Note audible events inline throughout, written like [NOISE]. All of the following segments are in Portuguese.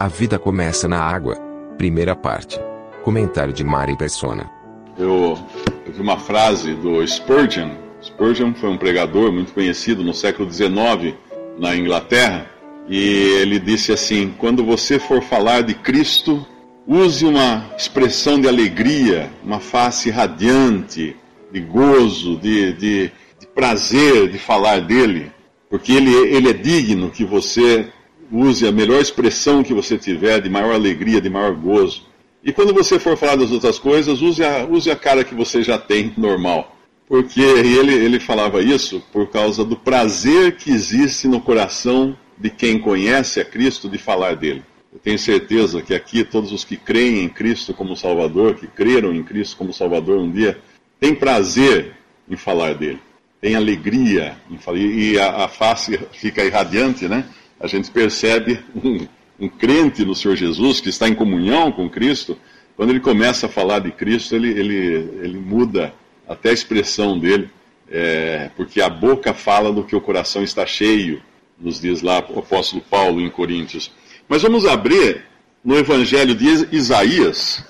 A vida começa na água. Primeira parte. Comentário de Mari Persona. Eu, eu vi uma frase do Spurgeon. Spurgeon foi um pregador muito conhecido no século XIX na Inglaterra. E ele disse assim: Quando você for falar de Cristo, use uma expressão de alegria, uma face radiante, de gozo, de, de, de prazer de falar dele, porque ele, ele é digno que você use a melhor expressão que você tiver, de maior alegria, de maior gozo. E quando você for falar das outras coisas, use a, use a cara que você já tem normal. Porque ele, ele falava isso por causa do prazer que existe no coração de quem conhece a Cristo de falar dele. Eu tenho certeza que aqui todos os que creem em Cristo como Salvador, que creram em Cristo como Salvador um dia, têm prazer em falar dele, têm alegria em falar, e a, a face fica irradiante, né? A gente percebe um, um crente no Senhor Jesus que está em comunhão com Cristo, quando ele começa a falar de Cristo, ele, ele, ele muda até a expressão dele, é, porque a boca fala do que o coração está cheio, nos diz lá o apóstolo Paulo em Coríntios. Mas vamos abrir no Evangelho de Isaías.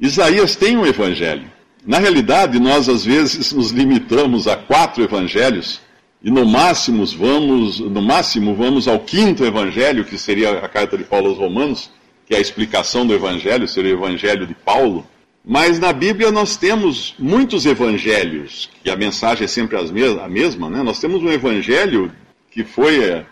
Isaías tem um Evangelho. Na realidade, nós às vezes nos limitamos a quatro Evangelhos e no máximo vamos, no máximo vamos ao quinto Evangelho, que seria a carta de Paulo aos Romanos, que é a explicação do Evangelho, seria o Evangelho de Paulo. Mas na Bíblia nós temos muitos evangelhos, que a mensagem é sempre a mesma, né? Nós temos um evangelho que foi é,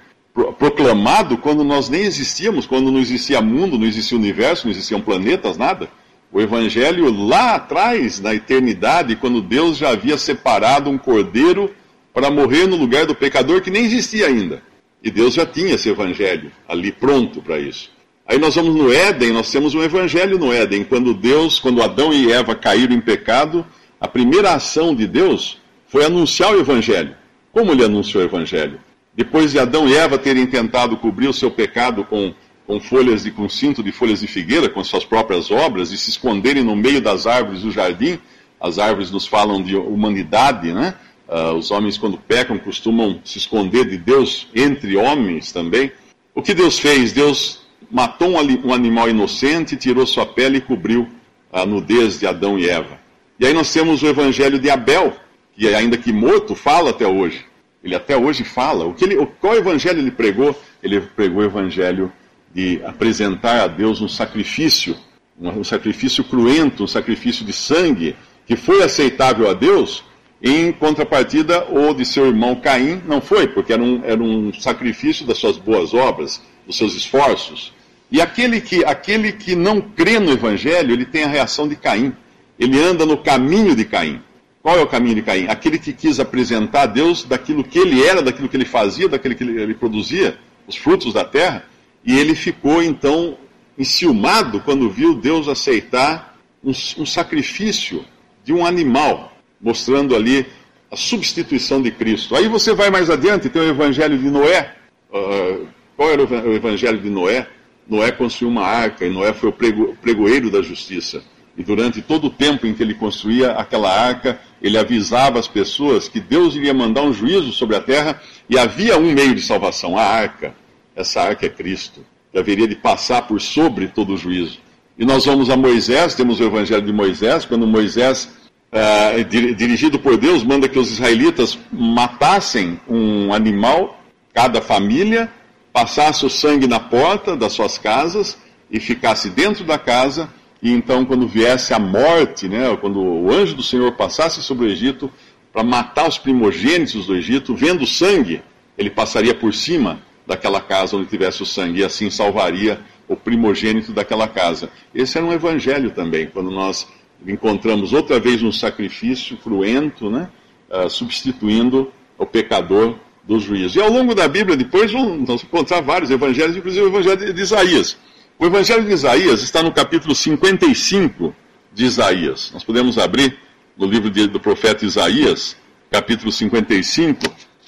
proclamado quando nós nem existíamos, quando não existia mundo, não existia universo, não existiam planetas, nada. O evangelho lá atrás, na eternidade, quando Deus já havia separado um cordeiro para morrer no lugar do pecador que nem existia ainda. E Deus já tinha esse evangelho ali pronto para isso. Aí nós vamos no Éden, nós temos um evangelho no Éden. Quando Deus, quando Adão e Eva caíram em pecado, a primeira ação de Deus foi anunciar o evangelho. Como ele anunciou o evangelho? Depois de Adão e Eva terem tentado cobrir o seu pecado com, com folhas de com cinto de folhas de figueira, com suas próprias obras, e se esconderem no meio das árvores do jardim, as árvores nos falam de humanidade, né? Uh, os homens, quando pecam, costumam se esconder de Deus entre homens também. O que Deus fez? Deus matou um, animal inocente, tirou sua pele e cobriu a nudez de Adão e Eva. E aí nós temos o evangelho de Abel, que ainda que morto, fala até hoje. Ele até hoje fala. O que ele, qual evangelho ele pregou? Ele pregou o evangelho de apresentar a Deus um sacrifício, um sacrifício cruento, um sacrifício de sangue, que foi aceitável a Deus, em contrapartida, o de seu irmão Caim não foi, porque era um, era um sacrifício das suas boas obras, dos seus esforços. E aquele que, aquele que não crê no Evangelho, ele tem a reação de Caim. Ele anda no caminho de Caim. Qual é o caminho de Caim? Aquele que quis apresentar a Deus daquilo que ele era, daquilo que ele fazia, daquilo que ele, produzia, os frutos da terra, e ele ficou então enciumado quando viu Deus aceitar um, um sacrifício de um animal, mostrando ali a substituição de Cristo. Aí você vai mais adiante, tem o Evangelho de Noé. Uh, qual era o Evangelho de Noé? Noé construiu uma arca e Noé foi o prego, pregoeiro da justiça. E durante todo o tempo em que ele construía aquela arca, ele avisava as pessoas que Deus iria mandar um juízo sobre a terra e havia um meio de salvação, a arca. Essa arca é Cristo, que haveria de passar por sobre todo o juízo. E nós vamos a Moisés, temos o evangelho de Moisés, quando Moisés, é, dirigido por Deus, manda que os israelitas matassem um animal, cada família, passasse o sangue na porta das suas casas e ficasse dentro da casa, e então, quando viesse a morte, né, quando o anjo do Senhor passasse sobre o Egito para matar os primogênitos do Egito, vendo o sangue, ele passaria por cima daquela casa onde tivesse o sangue, e assim salvaria o primogênito daquela casa. Esse era um evangelho também, quando nós encontramos outra vez um sacrifício cruento, né, uh, substituindo o pecador dos juízos. E ao longo da Bíblia, depois, vamos encontrar vários evangelhos, inclusive o evangelho de Isaías. O evangelho de Isaías está no capítulo 55 de Isaías. Nós podemos abrir no livro de, do profeta Isaías, capítulo 55,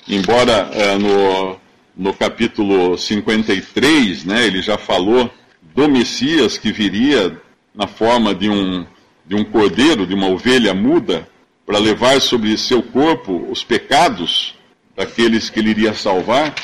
embora é, no, no capítulo 53, né, ele já falou do Messias que viria na forma de um, de um cordeiro, de uma ovelha muda, para levar sobre seu corpo os pecados daqueles que ele iria salvar.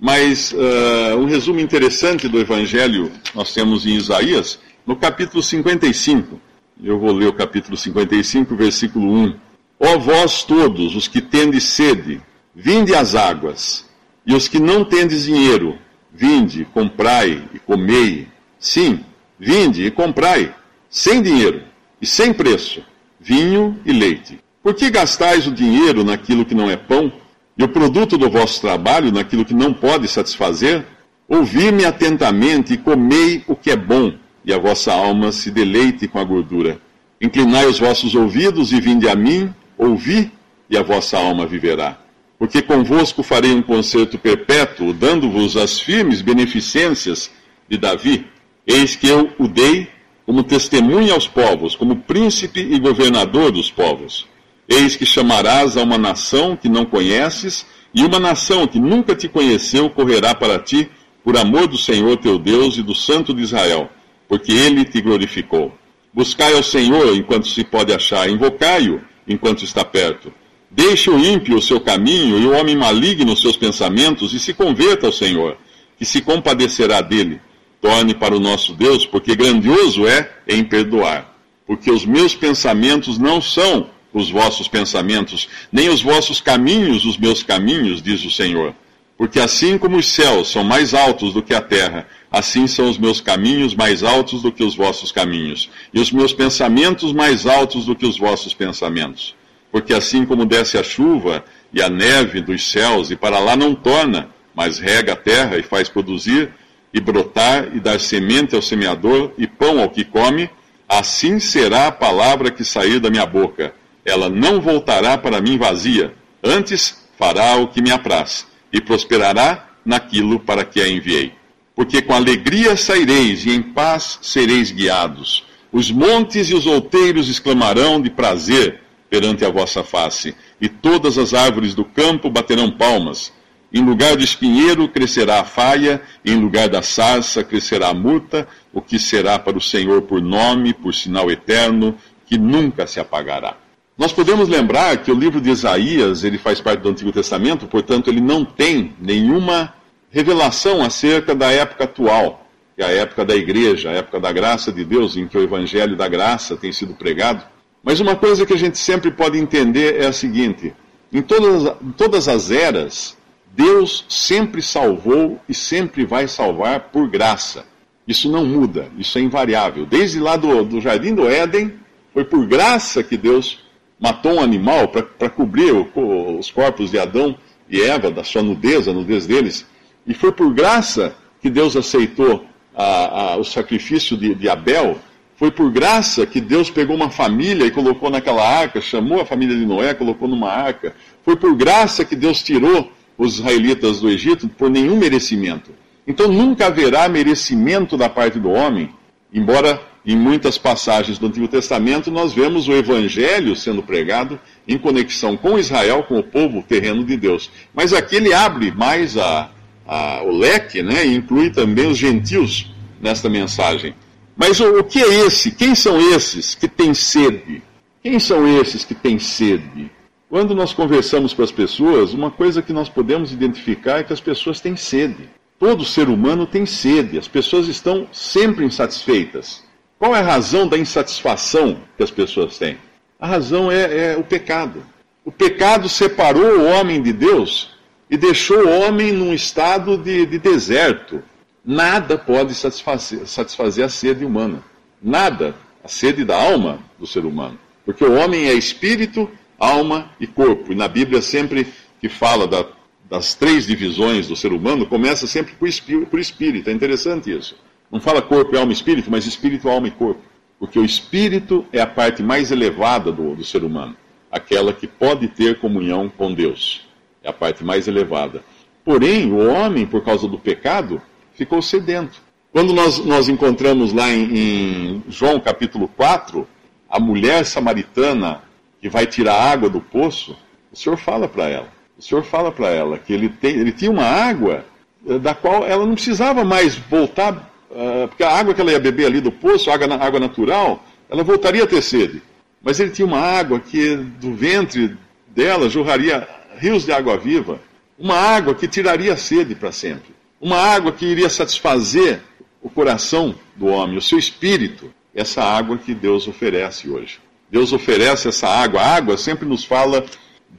Mas uh, um resumo interessante do Evangelho nós temos em Isaías, no capítulo 55. Eu vou ler o capítulo 55, versículo 1. Ó vós todos os que tendes sede, vinde às águas, e os que não tendes dinheiro, vinde, comprai e comei. Sim, vinde e comprai, sem dinheiro e sem preço, vinho e leite. Por que gastais o dinheiro naquilo que não é pão? E o produto do vosso trabalho naquilo que não pode satisfazer? Ouvi-me atentamente e comei o que é bom, e a vossa alma se deleite com a gordura. Inclinai os vossos ouvidos e vinde a mim, ouvi, e a vossa alma viverá. Porque convosco farei um concerto perpétuo, dando-vos as firmes beneficências de Davi. Eis que eu o dei como testemunha aos povos, como príncipe e governador dos povos. Eis que chamarás a uma nação que não conheces, e uma nação que nunca te conheceu correrá para ti, por amor do Senhor teu Deus e do Santo de Israel, porque ele te glorificou. Buscai ao Senhor enquanto se pode achar, invocai-o enquanto está perto. Deixe o ímpio o seu caminho e o homem maligno os seus pensamentos, e se converta ao Senhor, que se compadecerá dele. Torne para o nosso Deus, porque grandioso é em perdoar. Porque os meus pensamentos não são os vossos pensamentos, nem os vossos caminhos os meus caminhos, diz o Senhor. Porque assim como os céus são mais altos do que a terra, assim são os meus caminhos mais altos do que os vossos caminhos, e os meus pensamentos mais altos do que os vossos pensamentos. Porque assim como desce a chuva e a neve dos céus, e para lá não torna, mas rega a terra e faz produzir, e brotar, e dar semente ao semeador, e pão ao que come, assim será a palavra que sair da minha boca ela não voltará para mim vazia, antes fará o que me apraz, e prosperará naquilo para que a enviei. Porque com alegria saireis e em paz sereis guiados. Os montes e os outeiros exclamarão de prazer perante a vossa face, e todas as árvores do campo baterão palmas. Em lugar do espinheiro crescerá a faia, em lugar da sarça crescerá a murta, o que será para o Senhor por nome, por sinal eterno, que nunca se apagará. Nós podemos lembrar que o livro de Isaías, ele faz parte do Antigo Testamento, portanto, ele não tem nenhuma revelação acerca da época atual, que é a época da igreja, a época da graça de Deus, em que o evangelho da graça tem sido pregado. Mas uma coisa que a gente sempre pode entender é a seguinte: em todas, em todas as eras, Deus sempre salvou e sempre vai salvar por graça. Isso não muda, isso é invariável. Desde lá do, do Jardim do Éden, foi por graça que Deus matou um animal para cobrir o, os corpos de Adão e Eva, da sua nudez, a nudez deles. E foi por graça que Deus aceitou a, a, o sacrifício de, de Abel. Foi por graça que Deus pegou uma família e colocou naquela arca, chamou a família de Noé, colocou numa arca. Foi por graça que Deus tirou os israelitas do Egito por nenhum merecimento. Então nunca haverá merecimento da parte do homem, embora em muitas passagens do Antigo Testamento, nós vemos o Evangelho sendo pregado em conexão com Israel, com o povo terreno de Deus. Mas aqui ele abre mais a, a, o leque né, e inclui também os gentios nesta mensagem. Mas o, o que é esse? Quem são esses que têm sede? Quem são esses que têm sede? Quando nós conversamos com as pessoas, uma coisa que nós podemos identificar é que as pessoas têm sede. Todo ser humano tem sede, as pessoas estão sempre insatisfeitas. Qual é a razão da insatisfação que as pessoas têm? A razão é, é o pecado. O pecado separou o homem de Deus e deixou o homem num estado de, de deserto. Nada pode satisfazer, satisfazer a sede humana. Nada. A sede da alma do ser humano. Porque o homem é espírito, alma e corpo. E na Bíblia, sempre que fala da, das três divisões do ser humano, começa sempre por espírito, por espírito. É interessante isso. Não fala corpo, alma e espírito, mas espírito, alma e corpo. Porque o espírito é a parte mais elevada do, do ser humano, aquela que pode ter comunhão com Deus. é a parte mais elevada. Porém, o homem, por causa do pecado, ficou sedento. Quando nós, nós encontramos lá em, em João capítulo 4, a mulher samaritana que vai tirar água do poço, o Senhor fala para ela. O Senhor fala para ela que ele, tem, ele tinha uma água eh, da qual ela não precisava mais voltar, uh, porque a água que ela ia beber ali do poço, água, água natural, ela voltaria a ter sede. Mas ele tinha uma água que do ventre dela jorraria rios de água viva, uma água que tiraria a sede para sempre, uma água que iria satisfazer o coração do homem, o seu espírito, essa água que Deus oferece hoje. Deus oferece essa água. A água sempre nos fala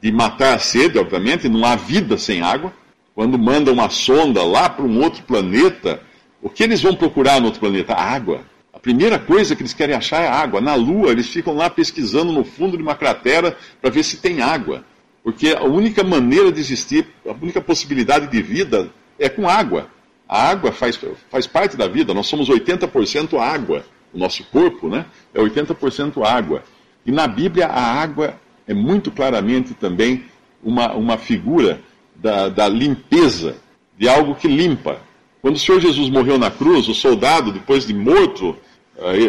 de matar a sede, obviamente, não há vida sem água. Quando manda uma sonda lá para um outro planeta, o que eles vão procurar no outro planeta? A água. A primeira coisa que eles querem achar é água. Na Lua, eles ficam lá pesquisando no fundo de uma cratera para ver se tem água. Porque a única maneira de existir, a única possibilidade de vida é com água. A água faz, faz parte da vida, nós somos 80% água. O nosso corpo né, é 80% água. E na Bíblia a água é muito claramente também uma, uma figura da, da limpeza, de algo que limpa. Quando o Senhor Jesus morreu na cruz, o soldado, depois de morto,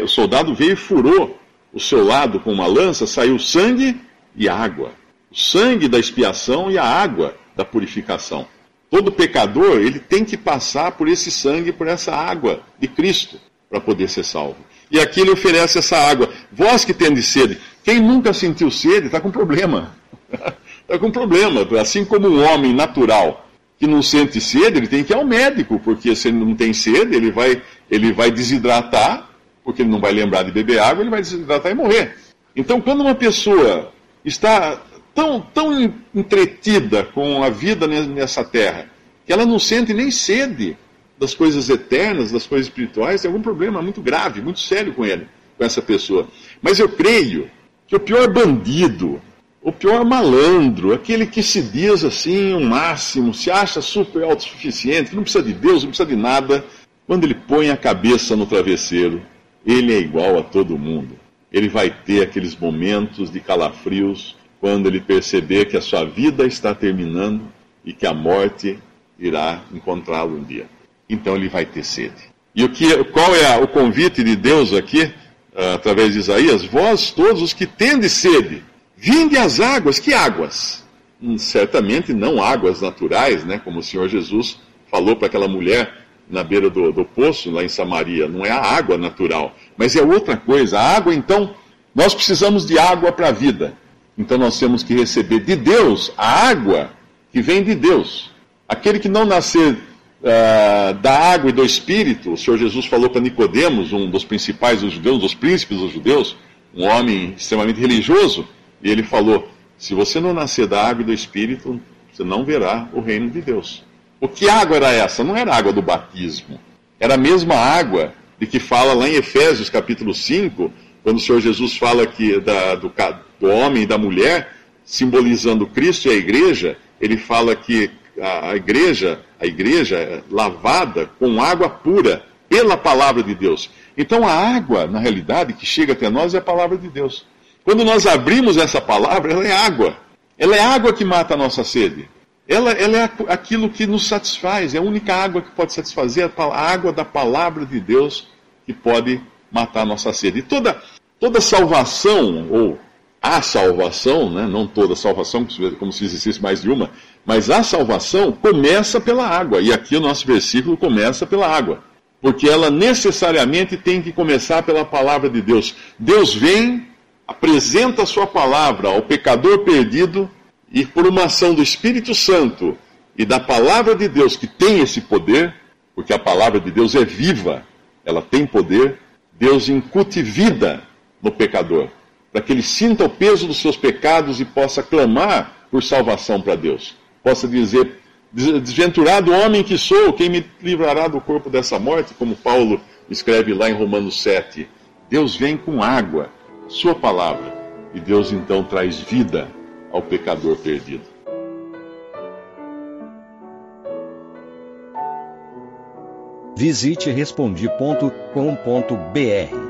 o soldado veio e furou o seu lado com uma lança, saiu sangue e água. O sangue da expiação e a água da purificação. Todo pecador, ele tem que passar por esse sangue, por essa água de Cristo, para poder ser salvo. E aqui ele oferece essa água. Vós que tendes sede, quem nunca sentiu sede está com problema. Está [LAUGHS] com problema. Assim como um homem natural que não sente sede, ele tem que ir ao médico, porque se ele não tem sede, ele vai, ele vai desidratar, porque ele não vai lembrar de beber água, ele vai desidratar e morrer. Então, quando uma pessoa está tão, tão entretida com a vida nessa terra, que ela não sente nem sede das coisas eternas, das coisas espirituais, tem algum problema muito grave, muito sério com ele, com essa pessoa. Mas eu creio que o pior bandido, o pior malandro, aquele que se diz assim o máximo, se acha super autossuficiente, que não precisa de Deus, não precisa de nada, quando ele põe a cabeça no travesseiro, ele é igual a todo mundo. Ele vai ter aqueles momentos de calafrios, quando ele perceber que a sua vida está terminando e que a morte irá encontrá-lo um dia. Então ele vai ter sede. E o que, qual é o convite de Deus aqui, ah, através de Isaías? Vós todos os que tendes sede, vinde às águas. Que águas? Hum, certamente não águas naturais, né? Como o Senhor Jesus falou para aquela mulher na beira do, do poço, lá em Samaria. Não é a água natural, mas é outra coisa. A água, então, nós precisamos de água para a vida. Então nós temos que receber de Deus a água que vem de Deus. Aquele que não nascer uh, da água e do Espírito, o Senhor Jesus falou para Nicodemos, um dos principais dos judeus, um dos príncipes dos judeus, um homem extremamente religioso, e ele falou: se você não nascer da água e do Espírito, você não verá o reino de Deus. O que água era essa? Não era água do batismo. Era a mesma água de que fala lá em Efésios capítulo 5, quando o Senhor Jesus fala que da, do, do homem e da mulher, simbolizando Cristo e a igreja, ele fala que a, a igreja, a igreja é lavada com água pura pela palavra de Deus. Então a água, na realidade, que chega até nós é a palavra de Deus. Quando nós abrimos essa palavra, ela é água. Ela é água que mata a nossa sede. Ela, ela é aquilo que nos satisfaz, é a única água que pode satisfazer, a água da palavra de Deus que pode matar a nossa sede. E toda, toda salvação, ou a salvação, né? não toda salvação, como se existisse mais de uma, mas a salvação começa pela água. E aqui o nosso versículo começa pela água. Porque ela necessariamente tem que começar pela palavra de Deus. Deus vem, apresenta a sua palavra ao pecador perdido, e por uma ação do Espírito Santo e da palavra de Deus, que tem esse poder, porque a palavra de Deus é viva, ela tem poder, Deus incute vida no pecador para que ele sinta o peso dos seus pecados e possa clamar por salvação para Deus. Possa dizer: Desventurado homem que sou, quem me livrará do corpo dessa morte? Como Paulo escreve lá em Romanos 7. Deus vem com água, Sua palavra, e Deus então traz vida ao pecador perdido. Visite respondi.com.br